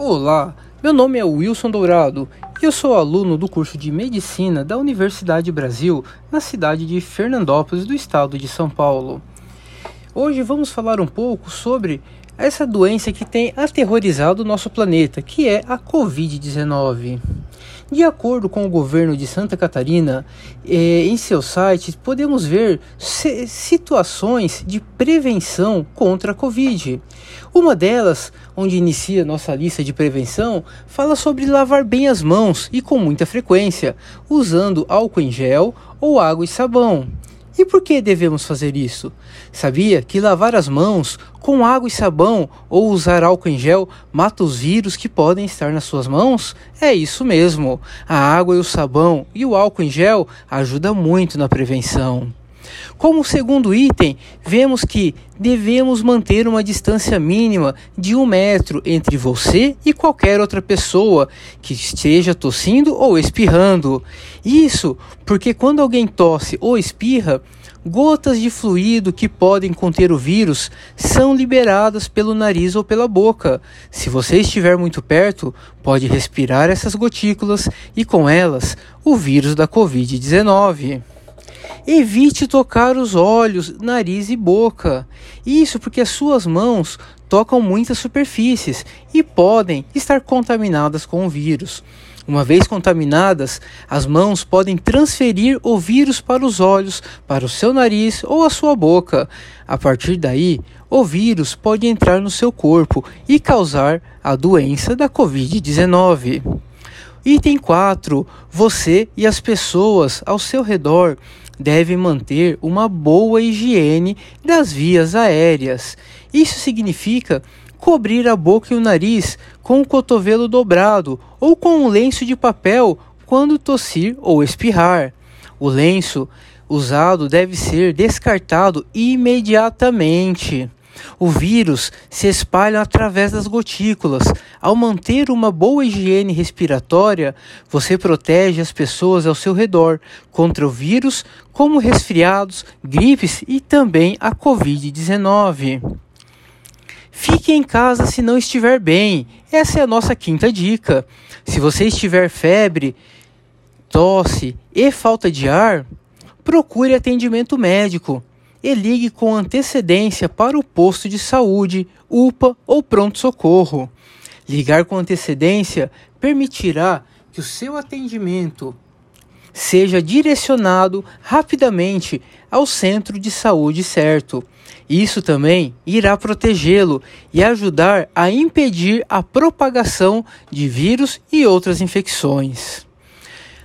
Olá, meu nome é Wilson Dourado e eu sou aluno do curso de Medicina da Universidade Brasil na cidade de Fernandópolis, do estado de São Paulo. Hoje vamos falar um pouco sobre essa doença que tem aterrorizado o nosso planeta, que é a Covid-19. De acordo com o governo de Santa Catarina, eh, em seu site podemos ver situações de prevenção contra a Covid. Uma delas, onde inicia nossa lista de prevenção, fala sobre lavar bem as mãos e com muita frequência, usando álcool em gel ou água e sabão. E por que devemos fazer isso? Sabia que lavar as mãos com água e sabão ou usar álcool em gel mata os vírus que podem estar nas suas mãos? É isso mesmo. A água e o sabão e o álcool em gel ajudam muito na prevenção. Como segundo item, vemos que devemos manter uma distância mínima de um metro entre você e qualquer outra pessoa que esteja tossindo ou espirrando. Isso porque quando alguém tosse ou espirra, gotas de fluido que podem conter o vírus são liberadas pelo nariz ou pela boca. Se você estiver muito perto, pode respirar essas gotículas e com elas o vírus da Covid-19. Evite tocar os olhos, nariz e boca. Isso porque as suas mãos tocam muitas superfícies e podem estar contaminadas com o vírus. Uma vez contaminadas, as mãos podem transferir o vírus para os olhos, para o seu nariz ou a sua boca. A partir daí, o vírus pode entrar no seu corpo e causar a doença da Covid-19. Item 4. Você e as pessoas ao seu redor devem manter uma boa higiene das vias aéreas. Isso significa cobrir a boca e o nariz com o cotovelo dobrado ou com um lenço de papel quando tossir ou espirrar. O lenço usado deve ser descartado imediatamente. O vírus se espalha através das gotículas. Ao manter uma boa higiene respiratória, você protege as pessoas ao seu redor contra o vírus, como resfriados, gripes e também a Covid-19. Fique em casa se não estiver bem. Essa é a nossa quinta dica. Se você estiver febre, tosse e falta de ar, procure atendimento médico e ligue com antecedência para o posto de saúde, UPA ou pronto-socorro. Ligar com antecedência permitirá que o seu atendimento seja direcionado rapidamente ao centro de saúde certo. Isso também irá protegê-lo e ajudar a impedir a propagação de vírus e outras infecções.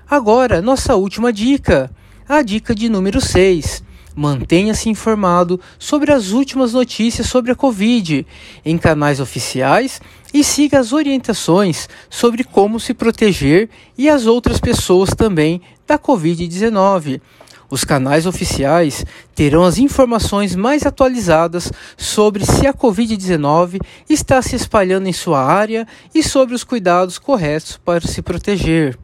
Agora, nossa última dica, a dica de número 6 Mantenha-se informado sobre as últimas notícias sobre a Covid em canais oficiais e siga as orientações sobre como se proteger e as outras pessoas também da Covid-19. Os canais oficiais terão as informações mais atualizadas sobre se a Covid-19 está se espalhando em sua área e sobre os cuidados corretos para se proteger.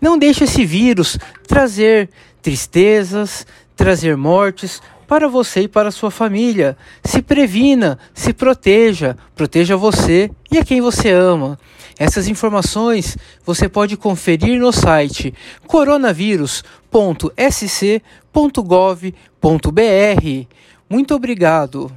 Não deixe esse vírus trazer tristezas, trazer mortes para você e para sua família. Se previna, se proteja, proteja você e a quem você ama. Essas informações você pode conferir no site coronavírus.sc.gov.br. Muito obrigado.